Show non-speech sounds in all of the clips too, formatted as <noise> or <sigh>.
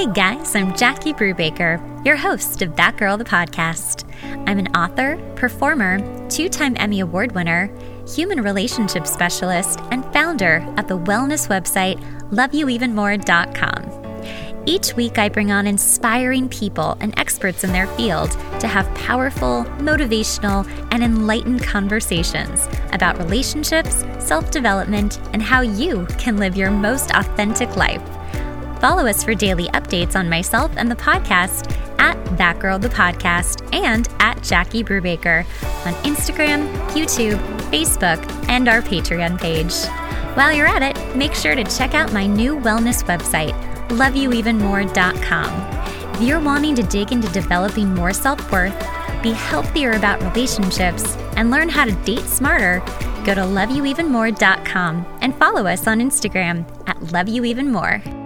Hey guys, I'm Jackie Brubaker, your host of That Girl the Podcast. I'm an author, performer, two time Emmy Award winner, human relationship specialist, and founder of the wellness website loveyouevenmore.com. Each week, I bring on inspiring people and experts in their field to have powerful, motivational, and enlightened conversations about relationships, self development, and how you can live your most authentic life. Follow us for daily updates on myself and the podcast at That Girl the Podcast and at Jackie Brubaker on Instagram, YouTube, Facebook, and our Patreon page. While you're at it, make sure to check out my new wellness website, loveyouevenmore.com. If you're wanting to dig into developing more self worth, be healthier about relationships, and learn how to date smarter, go to loveyouevenmore.com and follow us on Instagram at loveyouevenmore.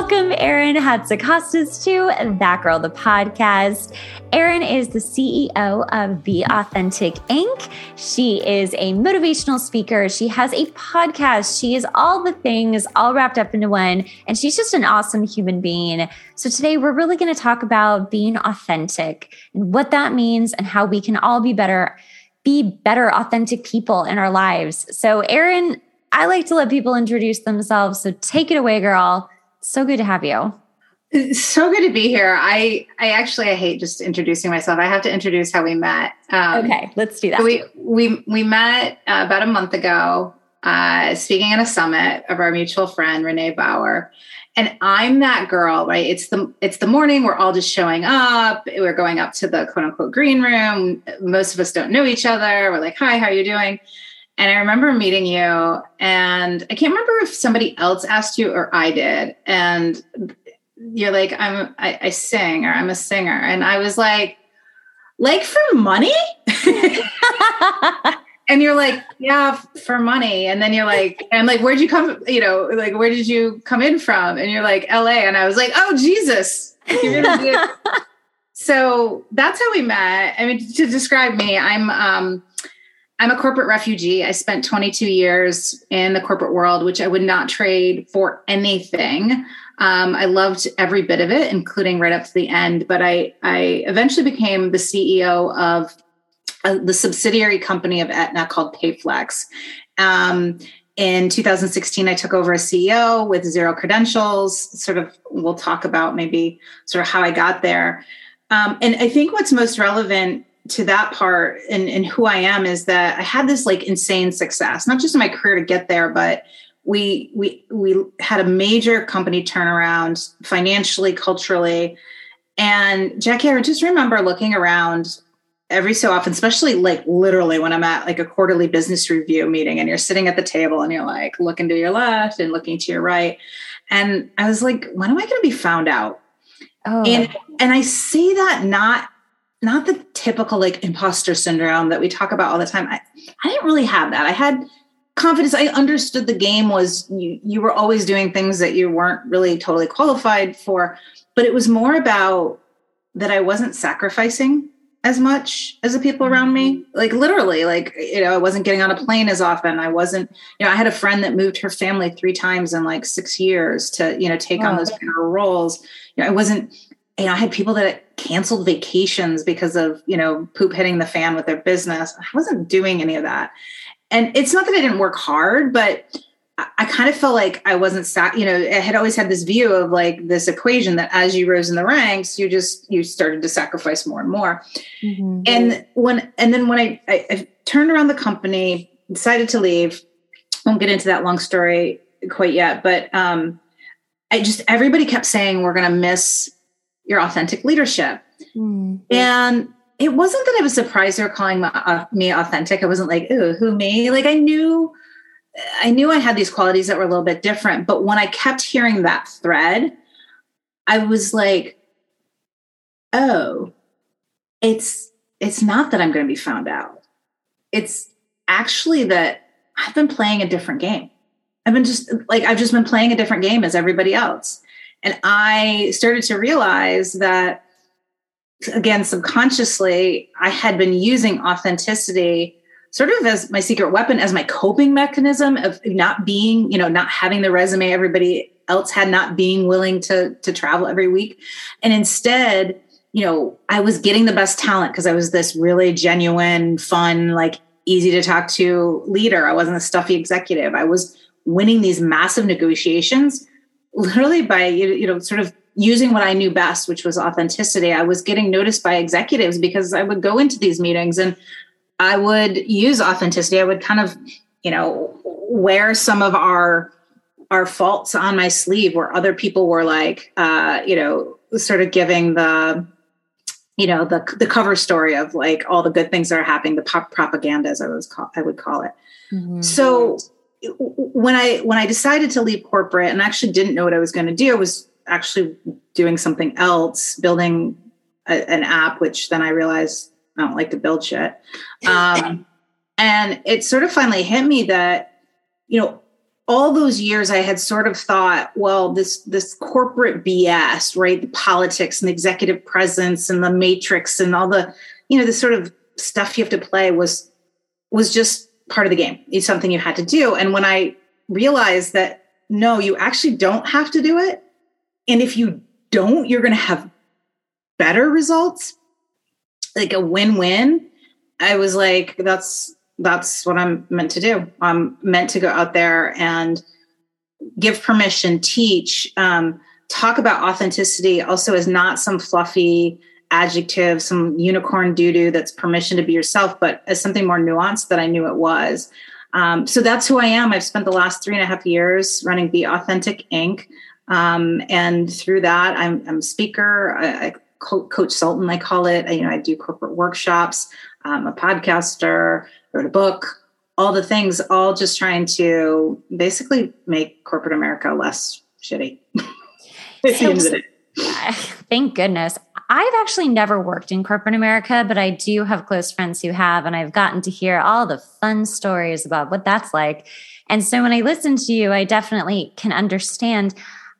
Welcome, Erin Hatzikostas, to That Girl, the podcast. Erin is the CEO of Be Authentic Inc. She is a motivational speaker. She has a podcast. She is all the things all wrapped up into one. And she's just an awesome human being. So today we're really going to talk about being authentic and what that means and how we can all be better, be better, authentic people in our lives. So, Erin, I like to let people introduce themselves. So take it away, girl. So good to have you. It's so good to be here. I I actually I hate just introducing myself. I have to introduce how we met. Um, okay, let's do that. We we we met uh, about a month ago, uh, speaking at a summit of our mutual friend Renee Bauer, and I'm that girl, right? It's the it's the morning. We're all just showing up. We're going up to the quote unquote green room. Most of us don't know each other. We're like, "Hi, how are you doing?" And I remember meeting you, and I can't remember if somebody else asked you or I did. And you're like, I'm, I, I sing or I'm a singer. And I was like, like for money? <laughs> and you're like, yeah, for money. And then you're like, and like, where'd you come? You know, like, where did you come in from? And you're like, LA. And I was like, oh, Jesus. <laughs> so that's how we met. I mean, to describe me, I'm, um, I'm a corporate refugee. I spent 22 years in the corporate world, which I would not trade for anything. Um, I loved every bit of it, including right up to the end. But I, I eventually became the CEO of uh, the subsidiary company of Aetna called Payflex. Um, in 2016, I took over as CEO with zero credentials. Sort of, we'll talk about maybe sort of how I got there. Um, and I think what's most relevant to that part and, and who I am is that I had this like insane success, not just in my career to get there, but we we we had a major company turnaround financially, culturally. And Jackie, I just remember looking around every so often, especially like literally when I'm at like a quarterly business review meeting and you're sitting at the table and you're like looking to your left and looking to your right. And I was like, when am I going to be found out? Oh. And and I say that not not the typical like imposter syndrome that we talk about all the time. I, I didn't really have that. I had confidence. I understood the game was you you were always doing things that you weren't really totally qualified for, but it was more about that I wasn't sacrificing as much as the people around me. Mm-hmm. Like literally, like you know, I wasn't getting on a plane as often. I wasn't, you know, I had a friend that moved her family three times in like six years to, you know, take on those kind of roles. You know, I wasn't you know, I had people that canceled vacations because of, you know, poop hitting the fan with their business. I wasn't doing any of that. And it's not that I didn't work hard, but I kind of felt like I wasn't sat, you know, I had always had this view of like this equation that as you rose in the ranks, you just, you started to sacrifice more and more. Mm-hmm. And when, and then when I, I, I turned around the company, decided to leave, won't get into that long story quite yet, but um, I just, everybody kept saying, we're going to miss your authentic leadership. Mm. And it wasn't that I was surprised they were calling my, uh, me authentic. I wasn't like, ooh, who me? Like I knew, I knew I had these qualities that were a little bit different. But when I kept hearing that thread, I was like, oh, it's it's not that I'm going to be found out. It's actually that I've been playing a different game. I've been just like I've just been playing a different game as everybody else. And I started to realize that, again, subconsciously, I had been using authenticity sort of as my secret weapon, as my coping mechanism of not being, you know, not having the resume everybody else had, not being willing to to travel every week, and instead, you know, I was getting the best talent because I was this really genuine, fun, like easy to talk to leader. I wasn't a stuffy executive. I was winning these massive negotiations literally by you know sort of using what I knew best, which was authenticity. I was getting noticed by executives because I would go into these meetings and I would use authenticity. I would kind of, you know, wear some of our our faults on my sleeve where other people were like uh, you know, sort of giving the you know the the cover story of like all the good things that are happening the pop propaganda as i was call, i would call it mm-hmm. so when i when i decided to leave corporate and actually didn't know what i was going to do i was actually doing something else building a, an app which then i realized i don't like to build shit um, <laughs> and it sort of finally hit me that you know all those years I had sort of thought, well, this this corporate BS, right? The politics and executive presence and the matrix and all the, you know, the sort of stuff you have to play was was just part of the game. It's something you had to do. And when I realized that no, you actually don't have to do it. And if you don't, you're going to have better results, like a win-win. I was like, that's that's what I'm meant to do. I'm meant to go out there and give permission, teach, um, talk about authenticity also as not some fluffy adjective, some unicorn doo doo that's permission to be yourself, but as something more nuanced that I knew it was. Um, so that's who I am. I've spent the last three and a half years running Be Authentic Inc. Um, and through that, I'm, I'm a speaker, I, I coach Sultan, I call it. I, you know, I do corporate workshops. I'm a podcaster wrote a book, all the things, all just trying to basically make corporate America less shitty. <laughs> so, <laughs> thank goodness. I've actually never worked in corporate America, but I do have close friends who have, and I've gotten to hear all the fun stories about what that's like. And so when I listen to you, I definitely can understand.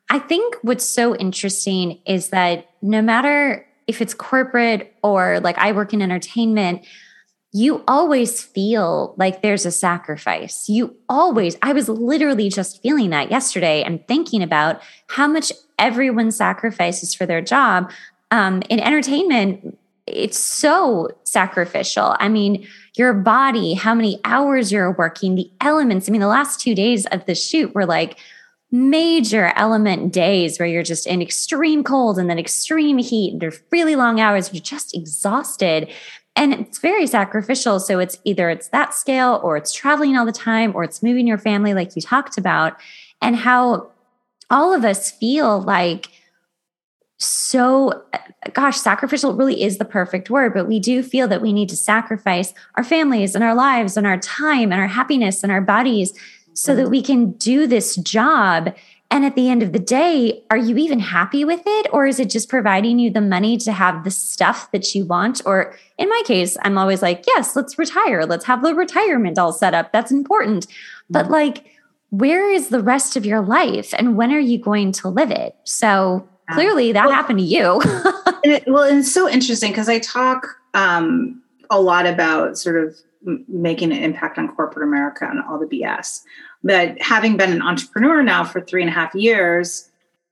I think what's so interesting is that no matter if it's corporate or like I work in entertainment, you always feel like there's a sacrifice. You always, I was literally just feeling that yesterday and thinking about how much everyone sacrifices for their job. Um, in entertainment, it's so sacrificial. I mean, your body, how many hours you're working, the elements. I mean, the last two days of the shoot were like major element days where you're just in extreme cold and then extreme heat. And there's really long hours. You're just exhausted and it's very sacrificial so it's either it's that scale or it's traveling all the time or it's moving your family like you talked about and how all of us feel like so gosh sacrificial really is the perfect word but we do feel that we need to sacrifice our families and our lives and our time and our happiness and our bodies so that we can do this job and at the end of the day, are you even happy with it? Or is it just providing you the money to have the stuff that you want? Or in my case, I'm always like, yes, let's retire. Let's have the retirement all set up. That's important. But mm-hmm. like, where is the rest of your life and when are you going to live it? So clearly that well, happened to you. <laughs> it, well, it's so interesting because I talk um, a lot about sort of making an impact on corporate America and all the BS. But having been an entrepreneur now for three and a half years,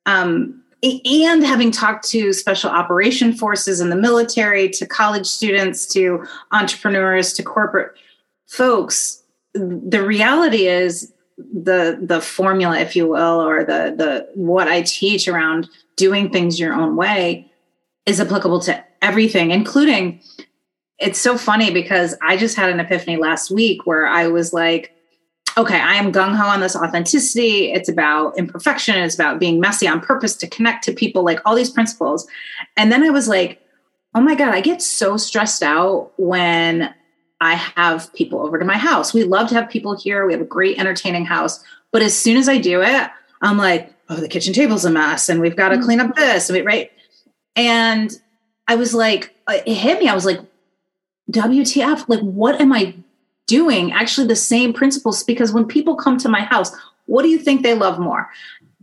um, and having talked to special operation forces in the military, to college students, to entrepreneurs, to corporate folks, the reality is the the formula, if you will, or the the what I teach around doing things your own way is applicable to everything, including. It's so funny because I just had an epiphany last week where I was like, okay, I am gung ho on this authenticity. It's about imperfection. It's about being messy on purpose to connect to people, like all these principles. And then I was like, oh my God, I get so stressed out when I have people over to my house. We love to have people here. We have a great entertaining house. But as soon as I do it, I'm like, oh, the kitchen table's a mess and we've got to mm-hmm. clean up this. Right. And I was like, it hit me. I was like, WTF, like, what am I doing actually the same principles because when people come to my house, what do you think they love more?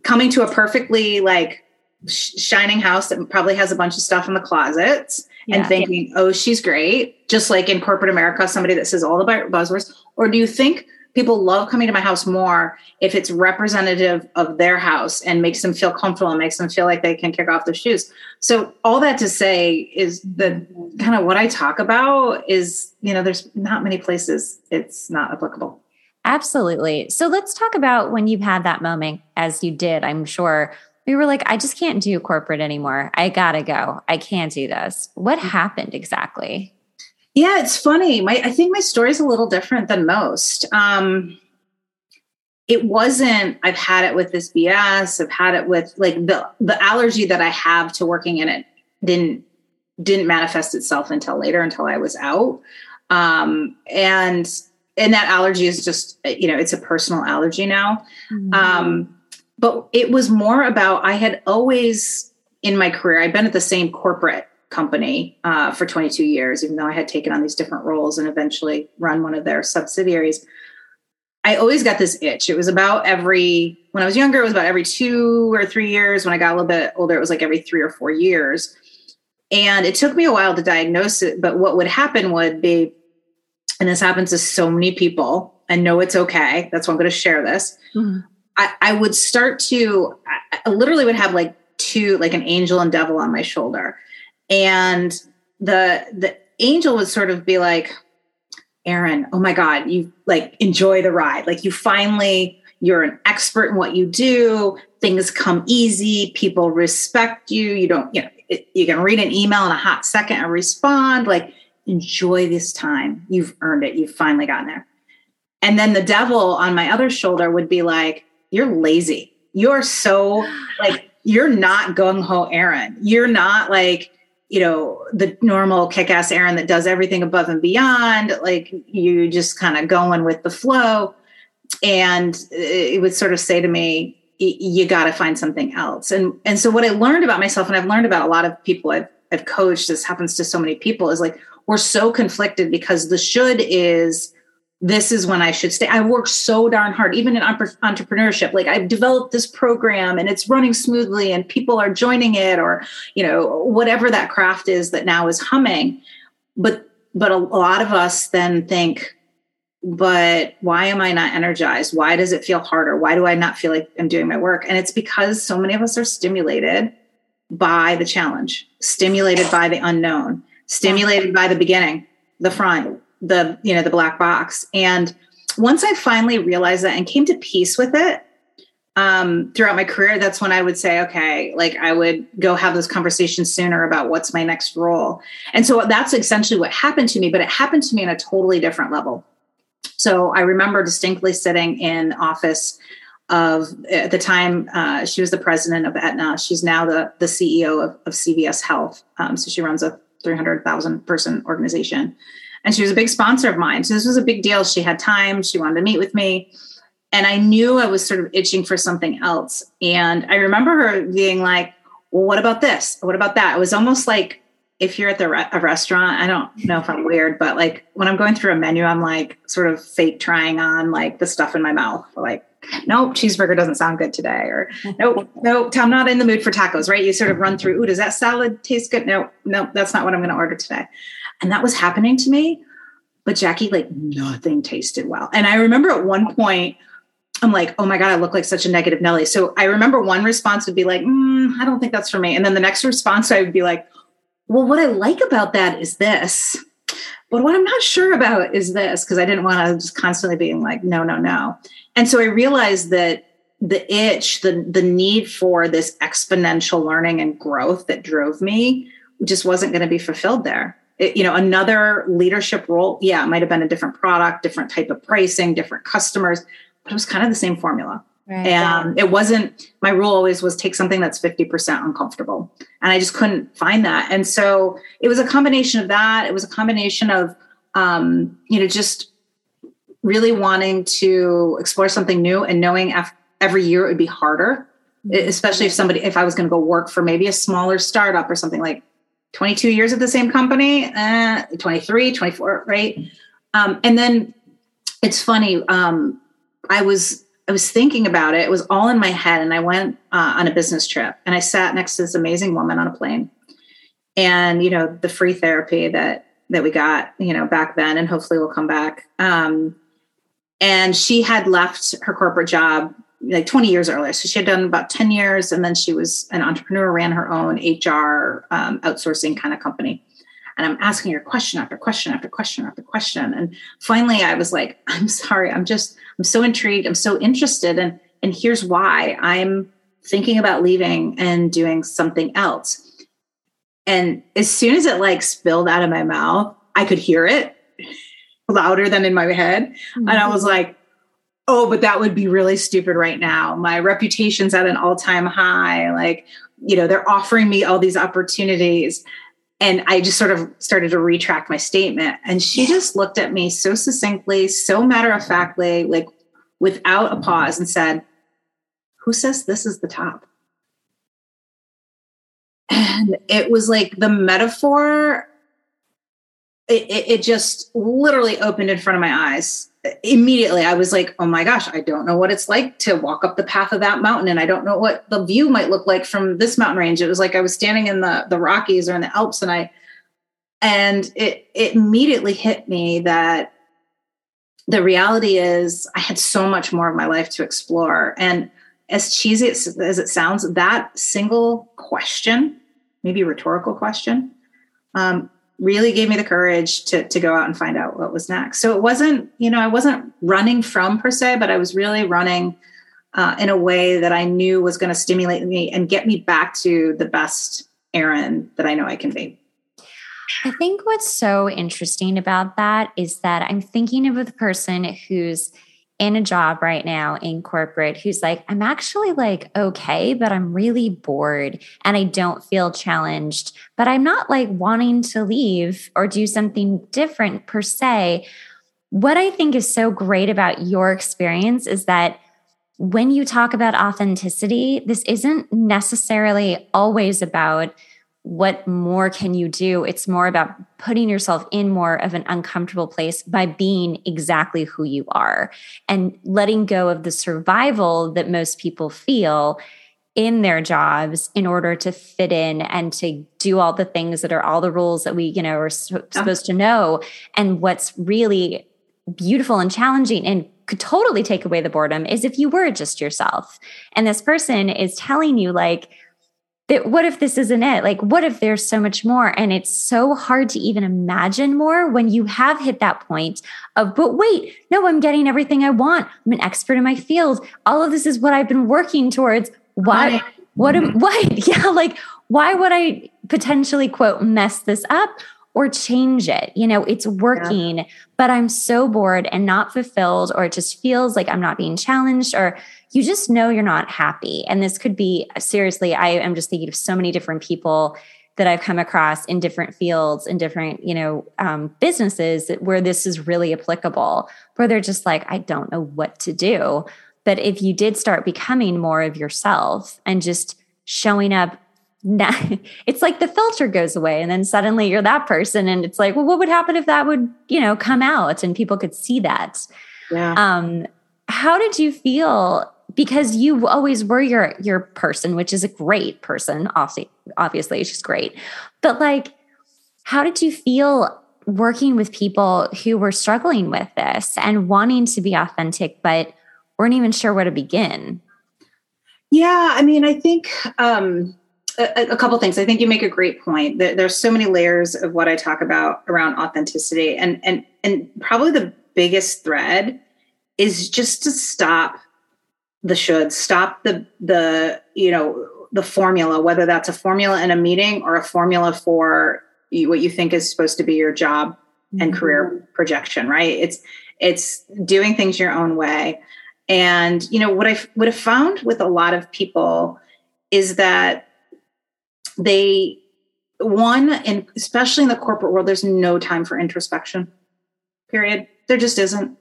Coming to a perfectly like shining house that probably has a bunch of stuff in the closets yeah. and thinking, oh, she's great, just like in corporate America, somebody that says all the buzzwords? Or do you think people love coming to my house more if it's representative of their house and makes them feel comfortable and makes them feel like they can kick off their shoes. So all that to say is that kind of what I talk about is, you know, there's not many places it's not applicable. Absolutely. So let's talk about when you've had that moment as you did, I'm sure. We were like, I just can't do corporate anymore. I gotta go. I can't do this. What mm. happened exactly? Yeah, it's funny. My I think my story is a little different than most. Um, it wasn't I've had it with this BS. I've had it with like the the allergy that I have to working in it didn't didn't manifest itself until later until I was out. Um, and and that allergy is just you know it's a personal allergy now. Mm-hmm. Um, but it was more about I had always in my career I've been at the same corporate company uh, for 22 years, even though I had taken on these different roles and eventually run one of their subsidiaries. I always got this itch. It was about every, when I was younger, it was about every two or three years. When I got a little bit older, it was like every three or four years. And it took me a while to diagnose it. But what would happen would be, and this happens to so many people, and know it's okay. That's why I'm going to share this. Mm-hmm. I, I, would start to, I literally would have like two, like an angel and devil on my shoulder and the the angel would sort of be like Erin, oh my God, you like enjoy the ride. Like you finally, you're an expert in what you do. Things come easy. People respect you. You don't, you know, it, you can read an email in a hot second and respond. Like enjoy this time. You've earned it. You've finally gotten there. And then the devil on my other shoulder would be like, you're lazy. You're so like, you're not gung ho Erin. You're not like, you know the normal kick-ass Erin that does everything above and beyond like you just kind of going with the flow. And it would sort of say to me you got to find something else. And and so what i learned about myself and i've learned about a lot of people i've, I've coached this happens to so many people is like we're so conflicted because the should is this is when I should stay. I work so darn hard, even in entrepreneurship. Like I've developed this program and it's running smoothly and people are joining it or, you know, whatever that craft is that now is humming. But, but a lot of us then think, but why am I not energized? Why does it feel harder? Why do I not feel like I'm doing my work? And it's because so many of us are stimulated by the challenge, stimulated by the unknown, stimulated by the beginning, the front, the you know the black box and once i finally realized that and came to peace with it um, throughout my career that's when i would say okay like i would go have those conversations sooner about what's my next role and so that's essentially what happened to me but it happened to me on a totally different level so i remember distinctly sitting in office of at the time uh, she was the president of Aetna. She's now the the CEO of, of CVS Health. Um, so she runs a 300,000 person organization and she was a big sponsor of mine. So this was a big deal. She had time, she wanted to meet with me. And I knew I was sort of itching for something else. And I remember her being like, well, what about this? What about that? It was almost like if you're at the re- a restaurant, I don't know if I'm weird, but like when I'm going through a menu, I'm like sort of fake trying on like the stuff in my mouth. Like, nope, cheeseburger doesn't sound good today. Or nope, nope, I'm not in the mood for tacos, right? You sort of run through, ooh, does that salad taste good? No, no, that's not what I'm going to order today. And that was happening to me. But Jackie, like nothing tasted well. And I remember at one point, I'm like, oh my God, I look like such a negative Nelly. So I remember one response would be like, mm, I don't think that's for me. And then the next response, I would be like, well, what I like about that is this. But what I'm not sure about is this, because I didn't want to just constantly being like, no, no, no. And so I realized that the itch, the the need for this exponential learning and growth that drove me just wasn't going to be fulfilled there you know another leadership role yeah it might have been a different product different type of pricing different customers but it was kind of the same formula right. and it wasn't my rule always was take something that's 50% uncomfortable and i just couldn't find that and so it was a combination of that it was a combination of um, you know just really wanting to explore something new and knowing every year it would be harder mm-hmm. especially if somebody if i was going to go work for maybe a smaller startup or something like 22 years at the same company, uh, 23, 24, right? Um, and then it's funny. Um, I was I was thinking about it. It was all in my head, and I went uh, on a business trip, and I sat next to this amazing woman on a plane, and you know the free therapy that that we got you know back then and hopefully we'll come back um, and she had left her corporate job like 20 years earlier so she had done about 10 years and then she was an entrepreneur ran her own hr um, outsourcing kind of company and i'm asking her question after question after question after question and finally i was like <laughs> i'm sorry i'm just i'm so intrigued i'm so interested and and here's why i'm thinking about leaving and doing something else and as soon as it like spilled out of my mouth, I could hear it louder than in my head. Mm-hmm. And I was mm-hmm. like, oh, but that would be really stupid right now. My reputation's at an all time high. Like, you know, they're offering me all these opportunities. And I just sort of started to retract my statement. And she just looked at me so succinctly, so matter of factly, like without a pause, and said, Who says this is the top? and it was like the metaphor it, it, it, just literally opened in front of my eyes immediately i was like oh my gosh i don't know what it's like to walk up the path of that mountain and i don't know what the view might look like from this mountain range. It was like i was standing in the the rockies or in the alps and i and it it immediately hit me that the reality is i had so much more of my life to explore. And as cheesy as it sounds that single question maybe rhetorical question, um, really gave me the courage to, to go out and find out what was next. So it wasn't, you know, I wasn't running from per se, but I was really running uh, in a way that I knew was going to stimulate me and get me back to the best Erin that I know I can be. I think what's so interesting about that is that I'm thinking of a person who's in a job right now in corporate who's like, I'm actually like okay, but I'm really bored and I don't feel challenged, but I'm not like wanting to leave or do something different per se. What I think is so great about your experience is that when you talk about authenticity, this isn't necessarily always about what more can you do? It's more about putting yourself in more of an uncomfortable place by being exactly who you are and letting go of the survival that most people feel in their jobs in order to fit in and to do all the things that are all the rules that we, you know, are supposed to know. And what's really beautiful and challenging and could totally take away the boredom is if you were just yourself. And this person is telling you, like, that what if this isn't it? Like, what if there's so much more? And it's so hard to even imagine more when you have hit that point of, but wait, no, I'm getting everything I want. I'm an expert in my field. All of this is what I've been working towards. Why? What am, <laughs> what? Yeah, like, why would I potentially quote mess this up or change it? You know, it's working, yeah. but I'm so bored and not fulfilled, or it just feels like I'm not being challenged, or you just know you're not happy. And this could be seriously, I am just thinking of so many different people that I've come across in different fields, in different, you know, um, businesses where this is really applicable, where they're just like, I don't know what to do. But if you did start becoming more of yourself and just showing up, <laughs> it's like the filter goes away, and then suddenly you're that person, and it's like, well, what would happen if that would, you know, come out and people could see that? Yeah. Um, how did you feel because you always were your your person which is a great person obviously obviously she's great but like how did you feel working with people who were struggling with this and wanting to be authentic but weren't even sure where to begin yeah i mean i think um a, a couple things. I think you make a great point. There's so many layers of what i talk about around authenticity. And and and probably the biggest thread is just to stop the should stop the the you know the formula whether that's a formula in a meeting or a formula for what you think is supposed to be your job and mm-hmm. career projection right? It's it's doing things your own way. And you know what i what i found with a lot of people is that they one and especially in the corporate world there's no time for introspection period. There just isn't.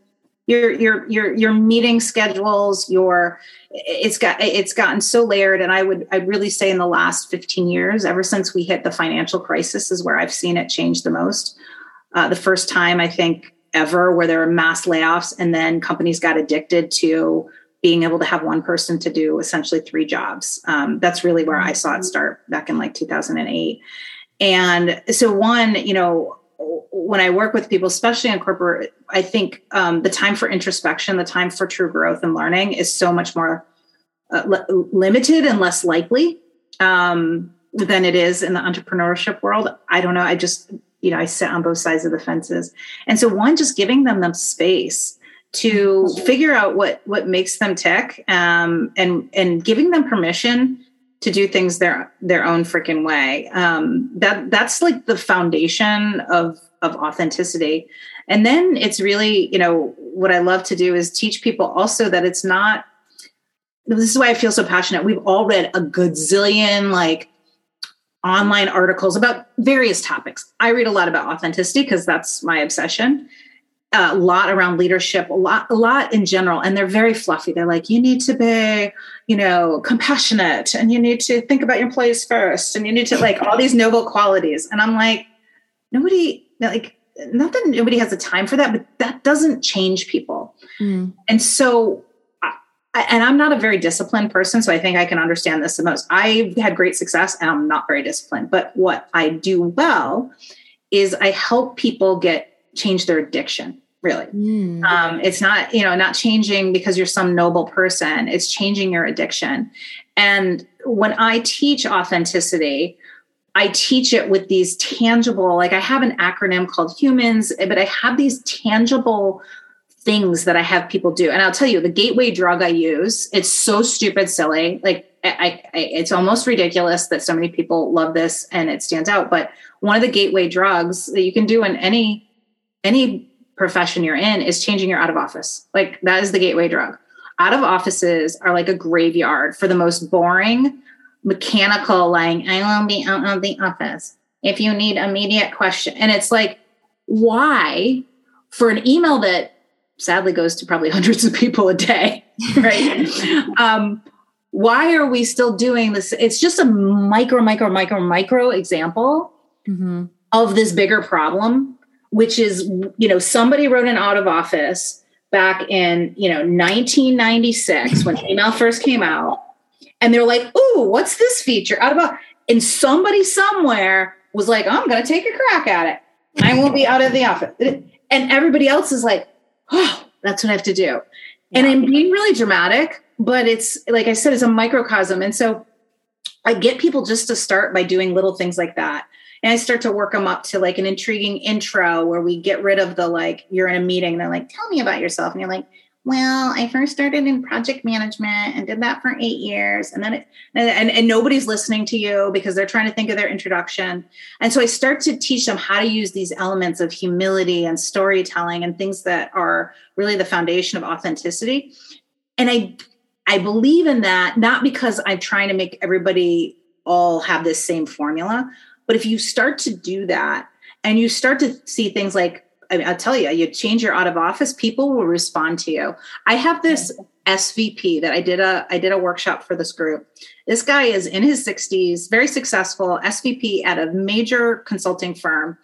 Your your your your meeting schedules your it's got it's gotten so layered and i would i really say in the last 15 years ever since we hit the financial crisis is where i've seen it change the most. Uh, the first time i think ever where there were mass layoffs and then companies got addicted to being able to have one person to do essentially three jobs um, that's really where i saw it start back in like 2008 And so, one, you know, when I work with people, especially in corporate, I think um, the time for introspection, the time for true growth and learning is so much more uh, limited and less likely um, than it is in the entrepreneurship world. I don't know. I just, you know, I sit on both sides of the fences. And so, one, just giving them the space to figure out what what makes them tick um, and and giving them permission to do things their their own freaking way. Um, that that's like the foundation of of authenticity. And then it's really, you know, what I love to do is teach people also that it's not. This is why I feel so passionate. We've all read a gazillion like online articles about various topics. I read a lot about authenticity because that's my obsession a lot around leadership, a lot, a lot in general, and they're very fluffy. They're like, you need to be, you know, compassionate, and you need to think about your employees first, and you need to like all these noble qualities. And I'm like, nobody, like, not that nobody has the time for that, but that doesn't change people. Mm. And so, I, and I'm not a very disciplined person, so I think I can understand this the most. I've had great success, and I'm not very disciplined. But what I do well is I help people get change their addiction really. Mm. um, it's not you know not changing because you're some noble person. It's changing your addiction. And when i teach authenticity i teach it with these tangible like i have an acronym called humans but i have these tangible things that i have people do. And i'll tell you the gateway drug i use it's so stupid silly. Like I, I, it's almost ridiculous that so many people love this and it stands out but one of the gateway drugs that you can do in any any profession you're in is changing your out of office. Like that is the gateway drug. Out of offices are like a graveyard for the most boring, mechanical, like, I will be out of the office if you need immediate question. And it's like, why for an email that sadly goes to probably <laughs> hundreds of people a day, <laughs> right? um, why are we still doing this? It's just a micro, micro, micro, micro example mm-hmm. of this bigger problem which is you know somebody wrote an out of office back in you know 1996 when <laughs> email first came out and they're like ooh what's this feature out of office. and somebody somewhere was like i'm going to take a crack at it i won't be out of the office and everybody else is like oh that's what i have to do yeah. and i'm being really dramatic but it's like i said it's a microcosm and so i get people just to start by doing little things like that and I start to work them up to like an intriguing intro where we get rid of the like, you're in a meeting, and they're like, tell me about yourself. And you're like, well, I first started in project management and did that for eight years. And then it, and, and, and, nobody's listening to you because they're trying to think of their introduction. And so I start to teach them how to use these elements of humility and storytelling and things that are really the foundation of authenticity. And I, I believe in that, not because I'm trying to make everybody all have this same formula, but if you start to do that and you start to see things like, I mean, I'll tell you, you change your out of office, people will respond to you. I have this SVP that I did a I did a workshop for this group. This guy is in his 60s, very successful SVP at a major consulting firm.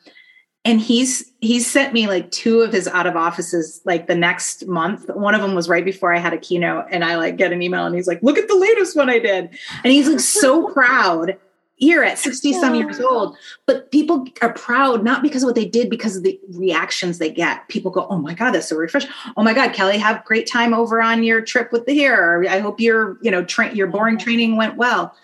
And he's he's sent me like two of his out of offices like the next month. One of them was right before I had a keynote, and I like get an email and he's like, "Look at the latest one I did," and he's like so <laughs> proud year at 60 some years old. But people are proud not because of what they did, because of the reactions they get. People go, Oh my God, that's so refreshing. Oh my God, Kelly, have great time over on your trip with the hair. I hope your, you know, tra- your boring training went well.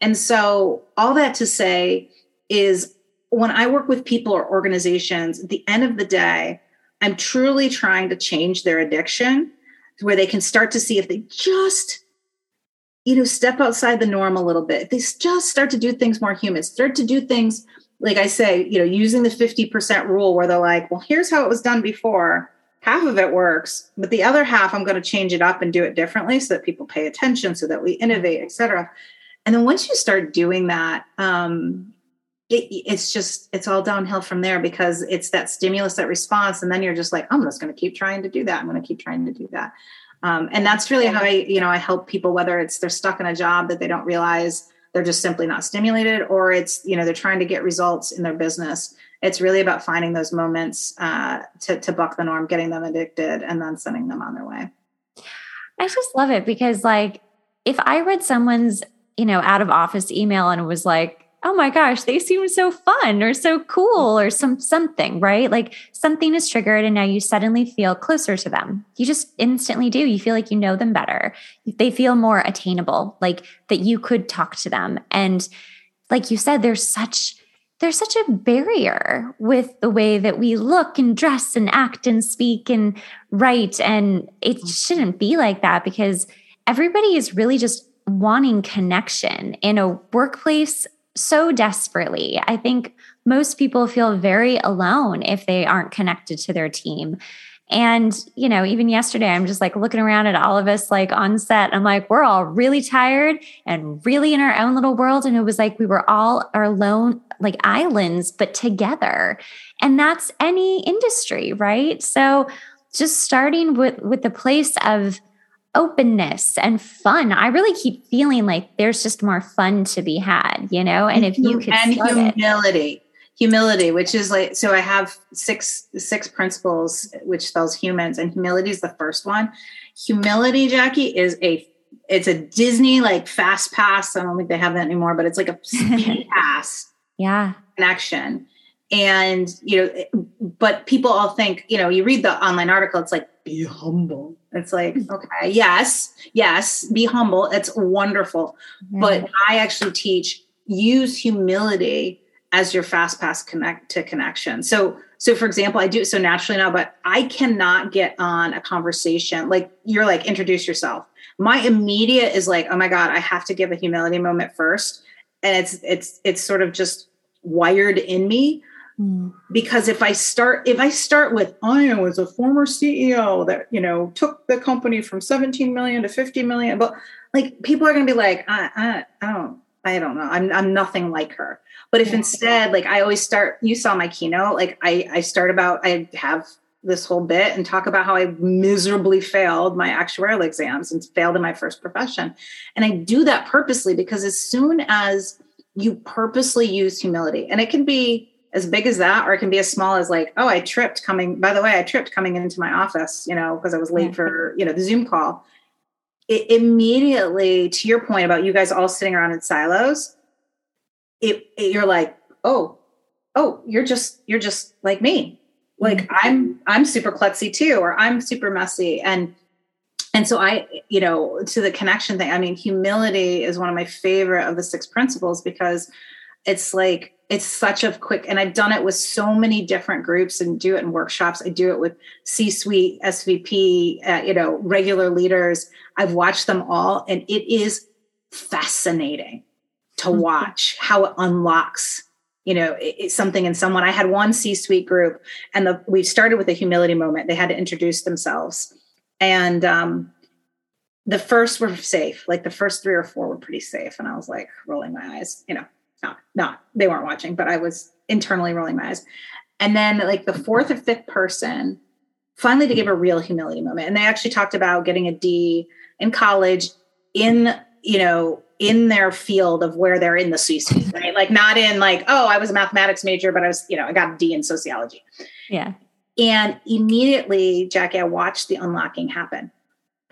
And so all that to say is when I work with people or organizations, at the end of the day, I'm truly trying to change their addiction where they can start to see if they just you know, step outside the norm a little bit. They just start to do things more human, start to do things, like I say, you know, using the 50% rule where they're like, well, here's how it was done before. Half of it works, but the other half, I'm going to change it up and do it differently so that people pay attention, so that we innovate, et cetera. And then once you start doing that, um, it, it's just it's all downhill from there because it's that stimulus, that response, and then you're just like, I'm just going to keep trying to do that. I'm going to keep trying to do that. Um, and that's really how I, you know, I help people, whether it's they're stuck in a job that they don't realize they're just simply not stimulated, or it's, you know, they're trying to get results in their business. It's really about finding those moments uh, to, to buck the norm, getting them addicted, and then sending them on their way. I just love it because, like, if I read someone's, you know, out of office email and it was like, oh my gosh, they seem so fun or so cool or some something, right? Like something is triggered and now you suddenly feel closer to them. You just instantly do. You feel like you know them better. They feel more attainable, like that you could talk to them. And like you said, there's such there's such a barrier with the way that we look and dress and act and speak and write. And it mm-hmm. shouldn't be like that because everybody is really just wanting connection in a workplace so desperately. I think most people feel very alone if they aren't connected to their team. And, you know, even yesterday, I'm just like looking around at all of us like on set. I'm like, we're all really tired and really in our own little world. And it was like we were all our alone, like islands, but together. And that's any industry, right? So just starting with with the place of openness and fun. I really keep feeling like there's just more fun to be had, you know? And if you could and humility. It, humility which is like so i have six six principles which spells humans and humility is the first one humility jackie is a it's a disney like fast pass i don't think they have that anymore but it's like a <laughs> speed pass yeah connection and you know but people all think you know you read the online article it's like be humble it's like okay yes yes be humble. It's wonderful. But i actually teach use humility as your fast pass connect to connection. So, so for example, I do it so naturally now, but I cannot get on a conversation like you're like introduce yourself. My immediate is like, oh my god, I have to give a humility moment first, and it's it's it's sort of just wired in me mm. because if I start if I start with I was a former CEO that you know took the company from 17 million to 50 million, but like people are going to be like, I, I I don't I don't know, I'm I'm nothing like her but if instead, like I always start, you saw my keynote, like I, I start about, I have this whole bit and talk about how I miserably failed my actuarial exams and failed in my first profession. And I do that purposely because as soon as you purposely use humility, and it can be as big as that, or it can be as small as like, oh, I tripped coming, by the way, I tripped coming into my office, you know, because I was late for, you know, the Zoom call. It immediately, to your point about you guys all sitting around in silos, it, it you're like, oh, oh, you're just you're just like me. Like mm-hmm. I'm I'm super klutzy too, or I'm super messy. And and so I, you know, to the connection thing, I mean, humility is one of my favorite of the six principles because it's like it's such a quick and i've done it with so many different groups and do it in workshops. I do it with c-suite svp uh, you know regular leaders. I've watched them all and it is fascinating to mm-hmm. watch how it unlocks you know it's something in someone. I had one c-suite group and the we started with a humility moment. They had to introduce themselves. And um, the first were safe. Like the first three or four were pretty safe. And i was like rolling my eyes you know not not they weren't watching but i was internally rolling my eyes and then like the fourth or fifth person finally to give a real humility moment and they actually talked about getting a d in college in you know in their field of where they're in the C-suite, right? Like not in like, oh, I was a mathematics major, but I was, you know, I got a D in sociology. Yeah. And immediately, Jackie, I watched the unlocking happen.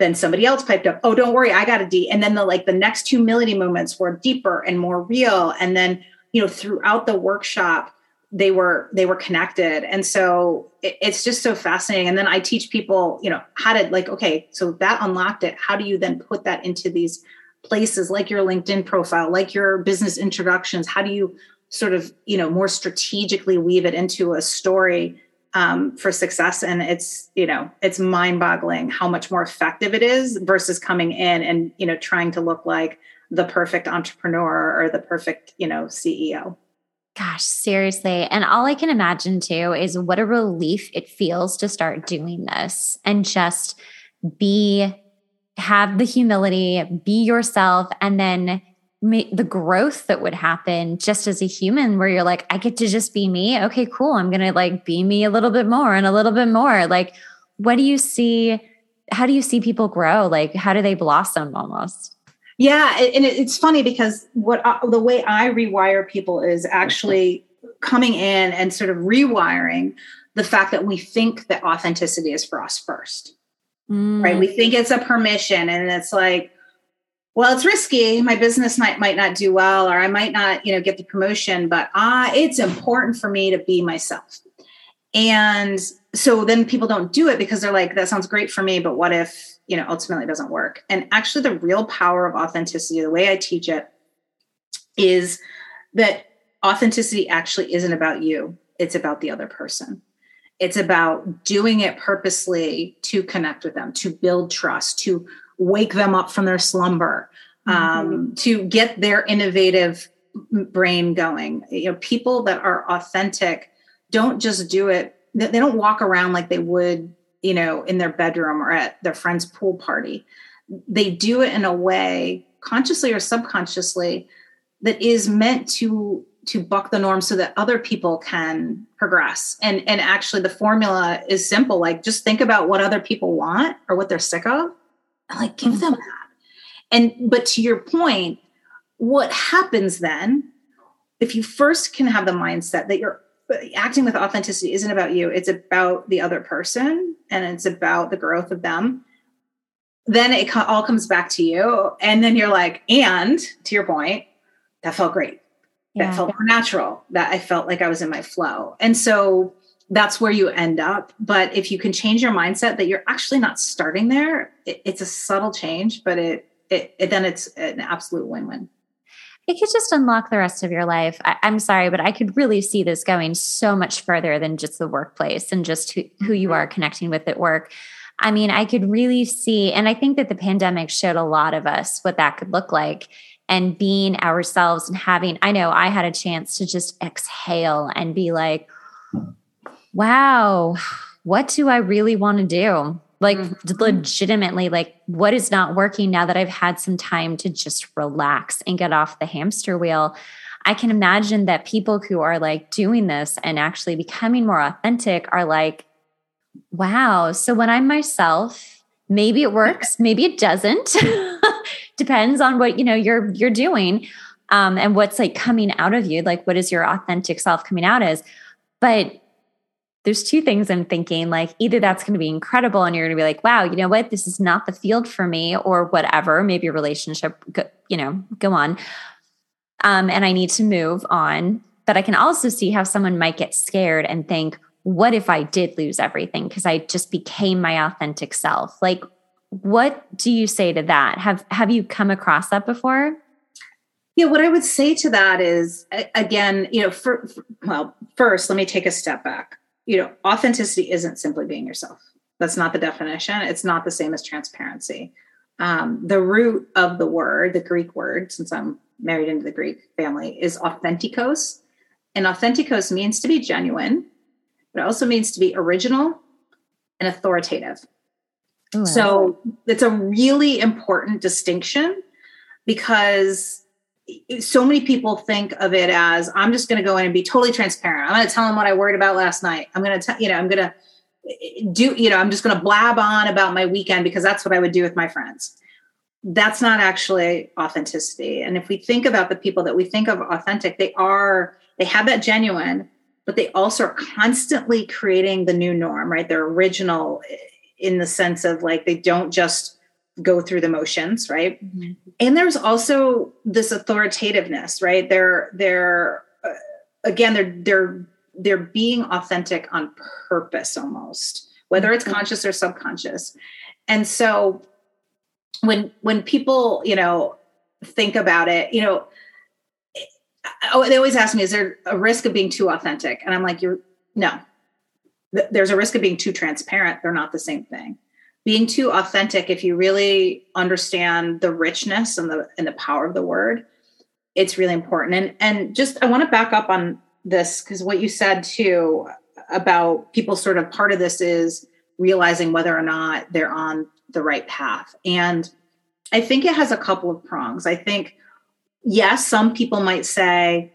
Then somebody else piped up, oh, don't worry, I got a D. And then the like the next humility moments were deeper and more real. And then, you know, throughout the workshop, they were they were connected and so it, it's just so fascinating and then i teach people you know how to like okay so that unlocked it how do you then put that into these places like your LinkedIn profile, like your business introductions? How do you sort of, you know, more strategically weave it into a story um, for success? And it's, you know, it's mind boggling how much more effective it is versus coming in and, you know, trying to look like the perfect entrepreneur or the perfect, you know, CEO. Gosh, seriously. And all I can imagine too is what a relief it feels to start doing this and just be have the humility, be yourself, and then the growth that would happen just as a human where you're like i get to just be me? Okay cool. I'm gonna like be me a little bit more and a little bit more. Like what do you see how do you see people grow? Like how do they blossom almost? Yeah and it's funny because what I, the way i rewire people is actually coming in and sort of rewiring the fact that we think that authenticity is for us first mm. right? We think it's a permission, and it's like, well it's risky. My business might might not do well or i might not you know get the promotion but uh, it's important for me to be myself. And so then people don't do it because they're like that sounds great for me but what if you know ultimately doesn't work? And actually the real power of authenticity the way i teach it is that authenticity actually isn't about you. It's about the other person. It's about doing it purposely to connect with them to build trust to wake them up from their slumber um, mm-hmm. to get their innovative brain going. You know people that are authentic don't just do it they don't walk around like they would you know in their bedroom or at their friend's pool party. They do it in a way consciously or subconsciously that is meant to to buck the norm so that other people can progress. And and actually the formula is simple like just think about what other people want or what they're sick of like give them mm-hmm. that. And but to your point what happens then if you first can have the mindset that you're acting with authenticity isn't about you it's about the other person and it's about the growth of them then it all comes back to you. And then you're like and to your point that felt great. That yeah. felt more natural. That i felt like i was in my flow. And so that's where you end up. But if you can change your mindset that you're actually not starting there, it, it's a subtle change, but it, it, it then it's an absolute win-win. It could just unlock the rest of your life. I, am sorry, but I could really see this going so much further than just the workplace and just who, who you mm-hmm. are connecting with at work. I mean, I could really see, and I think that the pandemic showed a lot of us what that could look like and being ourselves and having, I know I had a chance to just exhale and be like, wow, what do I really want to do? Like, mm-hmm. legitimately, like, what is not working now that I've had some time to just relax and get off the hamster wheel? I can imagine that people who are like doing this and actually becoming more authentic are like, wow. So when I'm myself, maybe it works, <laughs> maybe it doesn't. <laughs> Depends on what you know you're you're doing. Um, and what's like coming out of you, like what is your authentic self coming out as. But there's two things I'm thinking like either that's going to be incredible and you're going to be like, wow, you know what? This is not the field for me or whatever, maybe a relationship, you know, go on. Um, and I need to move on. But I can also see how someone might get scared and think, what if I did lose everything because I just became my authentic self? Like, what do you say to that? Have have you come across that before? Yeah, what I would say to that is again, you know, for, for well, first, let me take a step back you know, authenticity isn't simply being yourself. That's not the definition. It's not the same as transparency. Um, the root of the word, the Greek word, since I'm married into the Greek family, is authentikos. And authentikos means to be genuine, but it also means to be original and authoritative. Ooh. So it's a really important distinction because so many people think of it as I'm just going to go in and be totally transparent. I'm going to tell them what I worried about last night. I'm going to tell, you know, I'm going to eh, eh, do, you know, I'm just going to blab on about my weekend because that's what I would do with my friends. That's not actually authenticity. And if we think about the people that we think of authentic, they are, they have that genuine, but they also are constantly creating the new norm, right? They're original eh, in the sense of like they don't just go through the motions right? Mm-hmm. and there's also this authoritativeness right? They're they're uh, again they're they're they're being authentic on purpose almost whether it's mm-hmm. conscious or subconscious. And so when when people you know think about it you know oh they always ask me is there a risk of being too authentic? And i'm like you're no. There's a risk of being too transparent. They're not the same thing being too authentic if you really understand the richness and the and the power of the word it's really important. And and just i want to back up on this because what you said too about people sort of part of this is realizing whether or not they're on the right path. And i think it has a couple of prongs. I think yes some people might say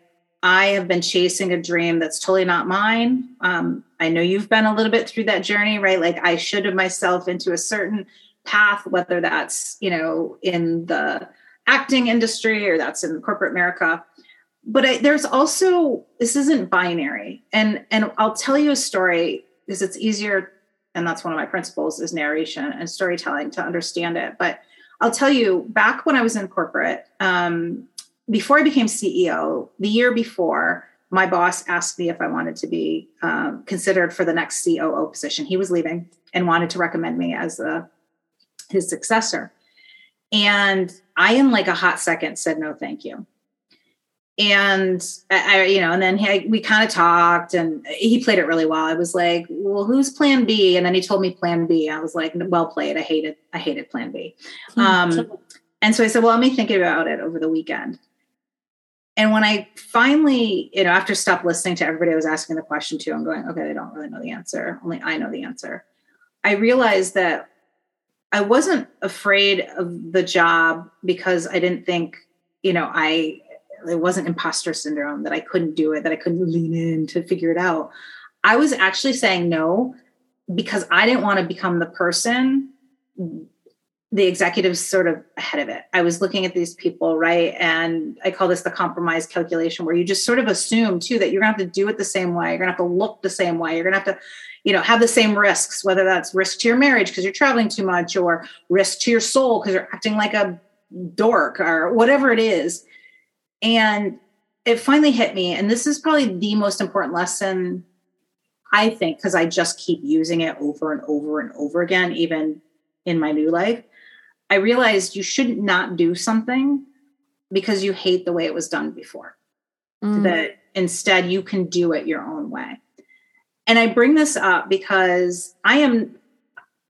I have been chasing a dream that's totally not mine. Um, I know you've been a little bit through that journey, right? Like I should have myself into a certain path, whether that's, you know, in the acting industry or that's in corporate America. But I, there's also, this isn't binary. And, and I'll tell you a story because it's easier. And that's one of my principles is narration and storytelling to understand it. But I'll tell you, back when I was in corporate, um, before I became CEO, the year before, my boss asked me if I wanted to be um, considered for the next COO position. He was leaving and wanted to recommend me as the, his successor. And I, in like a hot second, said no, thank you. And I, you know, and then he, we kind of talked, and he played it really well. I was like, "Well, who's Plan B?" And then he told me Plan B. I was like, "Well played." I hated, I hated Plan B. Hmm. Um, and so I said, "Well, let me think about it over the weekend." And when I finally, you know, after stop listening to everybody I was asking the question to, I'm going, okay, they don't really know the answer. Only I know the answer. I realized that I wasn't afraid of the job because I didn't think, you know, I it wasn't imposter syndrome that I couldn't do it, that I couldn't lean in to figure it out. I was actually saying no because I didn't want to become the person the executives sort of ahead of it. I was looking at these people, right? And I call this the compromise calculation, where you just sort of assume too that you're gonna have to do it the same way, you're gonna have to look the same way, you're gonna have to, you know, have the same risks, whether that's risk to your marriage because you're traveling too much, or risk to your soul because you're acting like a dork, or whatever it is. And it finally hit me, and this is probably the most important lesson I think, because I just keep using it over and over and over again, even in my new life I realized you should not do something because you hate the way it was done before. Mm. That instead you can do it your own way. And I bring this up because I am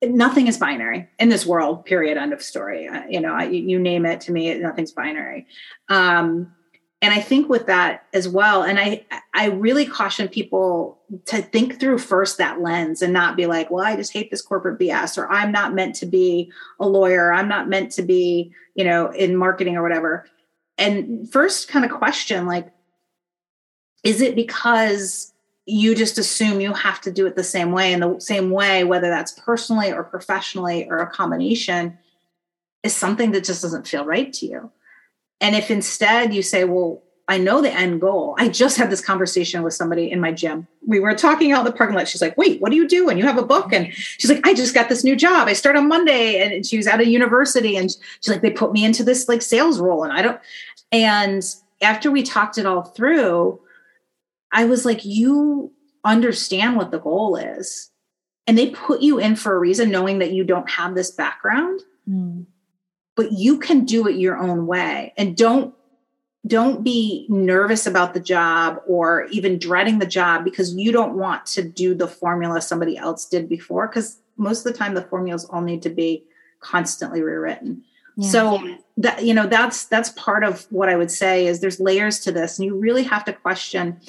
nothing is binary in this world period end of story uh, you know I, you name it to me nothing's binary um, and i think with that as well and i i really caution people to think through first that lens and not be like well i just hate this corporate bs or i'm not meant to be a lawyer. I'm not meant to be you know in marketing or whatever. And first kind of question like is it because you just assume you have to do it the same way in the same way whether that's personally or professionally or a combination is something that just doesn't feel right to you and if instead you say, well, I know the end goal. I just had this conversation with somebody in my gym. We were talking out in the parking lot. She's like, wait, what do you do? And you have a book. And she's like, I just got this new job. I start on Monday. And she was at a university. And she's like, they put me into this like sales role. And I don't, and after we talked it all through, I was like, you understand what the goal is. And they put you in for a reason, knowing that you don't have this background. Mm but you can do it your own way. And don't don't be nervous about the job or even dreading the job because you don't want to do the formula somebody else did before because most of the time the formulas all need to be constantly rewritten. Yeah. so that you know that's that's part of what i would say is there's layers to this and you really have to question.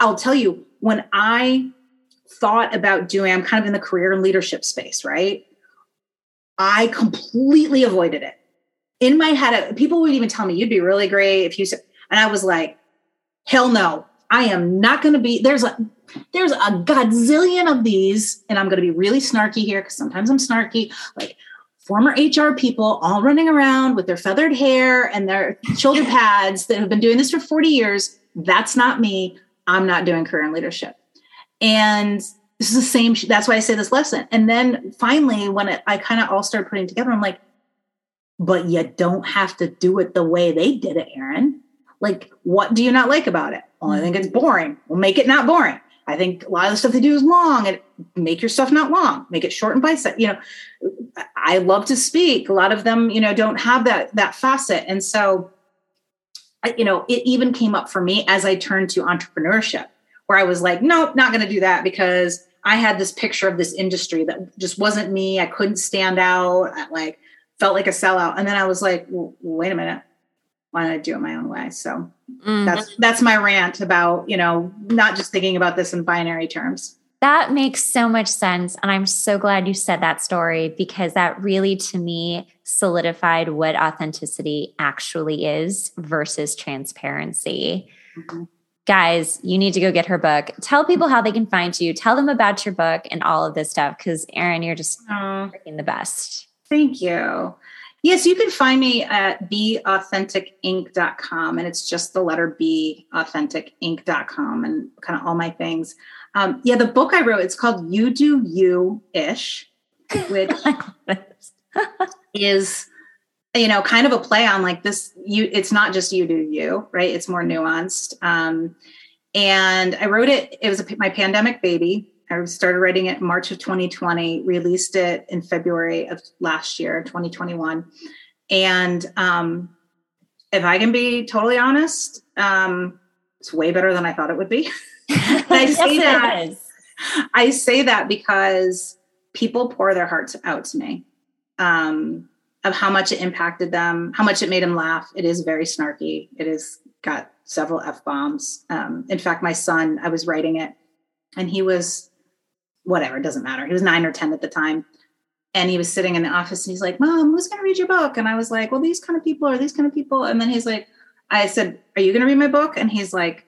I'll tell you when i thought about doing i'm kind of in the career and leadership space right? I completely avoided it in my head, people would even tell me, you'd be really great if you and I was like, hell no, I am not going to be, there's a, there's a godzillion of these, and I'm going to be really snarky here because sometimes I'm snarky, like former HR people all running around with their feathered hair and their shoulder <laughs> pads that have been doing this for 40 years. That's not me. I'm not doing career and leadership. And this is the same. That's why I say this lesson. And then finally, when it, I kind of all started putting together, I'm like, but you don't have to do it the way they did it, Erin. Like, what do you not like about it? Well, I think it's boring. Well, make it not boring. I think a lot of the stuff they do is long and make your stuff not long, make it short and bite You know, I love to speak. A lot of them, you know, don't have that that facet. And so, you know, it even came up for me as I turned to entrepreneurship, where I was like, nope, not going to do that because I had this picture of this industry that just wasn't me. I couldn't stand out. Like felt like a sellout. And then I was like, well, wait a minute, why don't I do it my own way? So mm-hmm. that's that's my rant about, you know, not just thinking about this in binary terms. That makes so much sense. And I'm so glad you said that story because that really, to me, solidified what authenticity actually is versus transparency. Mm-hmm. Guys, you need to go get her book. Tell people how they can find you. Tell them about your book and all of this stuff because, Erin, you're just freaking the best. Thank you. Yes, you can find me at beauthenticinc.com and it's just the letter B, authentic.inc.com and kind of all my things. Um, yeah, the book I wrote, it's called You Do You Ish, which <laughs> is you know, kind of a play on like this, you, it's not just you do you, right? It's more nuanced. Um, and I wrote it, it was a, my pandemic baby. I started writing it in March of 2020, released it in February of last year, 2021. And um, if I can be totally honest, um, it's way better than I thought it would be. <laughs> I say that. I say that because people pour their hearts out to me um, of how much it impacted them, how much it made them laugh. It is very snarky. It has got several f bombs. Um, in fact, my son, I was writing it, and he was whatever. It doesn't matter. He was nine or ten at the time, and he was sitting in the office, and he's like, "Mom, who's going to read your book?" And I was like, "Well, these kind of people are these kind of people." And then he's like, "I said, are you going to read my book?" And he's like,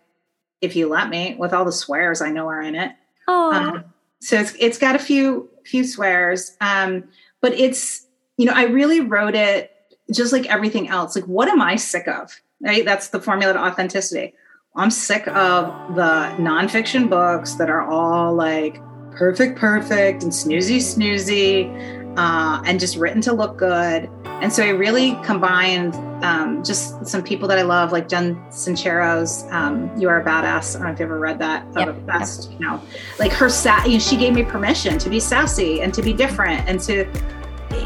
"If you let me," with all the swears I know are in it. Oh. Um, so it's it's got a few few swears, um, but it's you know I really wrote it just like everything else. Like, what am I sick of? Right, that's the formula to authenticity. I'm sick of the nonfiction books that are all like perfect, perfect, and snoozy, snoozy, uh, and just written to look good. And so I really combined um, just some people that I love, like Jen Sincero's um, "You Are a Badass." I don't know if you've ever read that. Yep. Best, you know, like her. Sa- you know, she gave me permission to be sassy and to be different and to,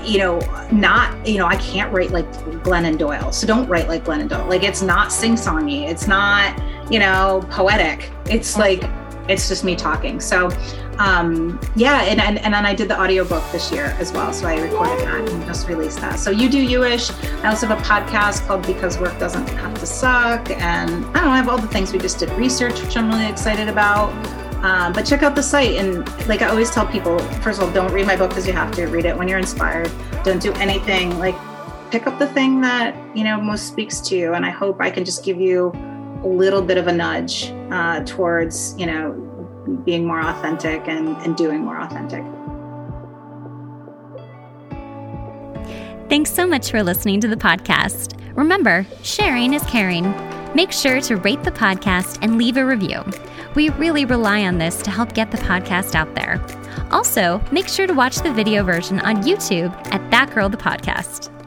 you know, not. You know, I can't write like Glennon Doyle, so don't write like Glennon Doyle. Like it's not sing-songy. It's not, you know, poetic. It's like it's just me talking. So um, yeah, and, and and then I did the audiobook this year as well. So I recorded that and just released that. So you do you-ish. I also have a podcast called Because Work Doesn't Have to Suck. And I don't know, I have all the things we just did research, which I'm really excited about. Um, but check out the site. And like I always tell people, first of all, don't read my book because you have to read it when you're inspired. Don't do anything like pick up the thing that, you know, most speaks to you. And I hope I can just give you a little bit of a nudge uh, towards, you know, being more authentic and, and doing more authentic. Thanks so much for listening to the podcast. Remember, sharing is caring. Make sure to rate the podcast and leave a review. We really rely on this to help get the podcast out there. Also, make sure to watch the video version on YouTube at That Girl the Podcast.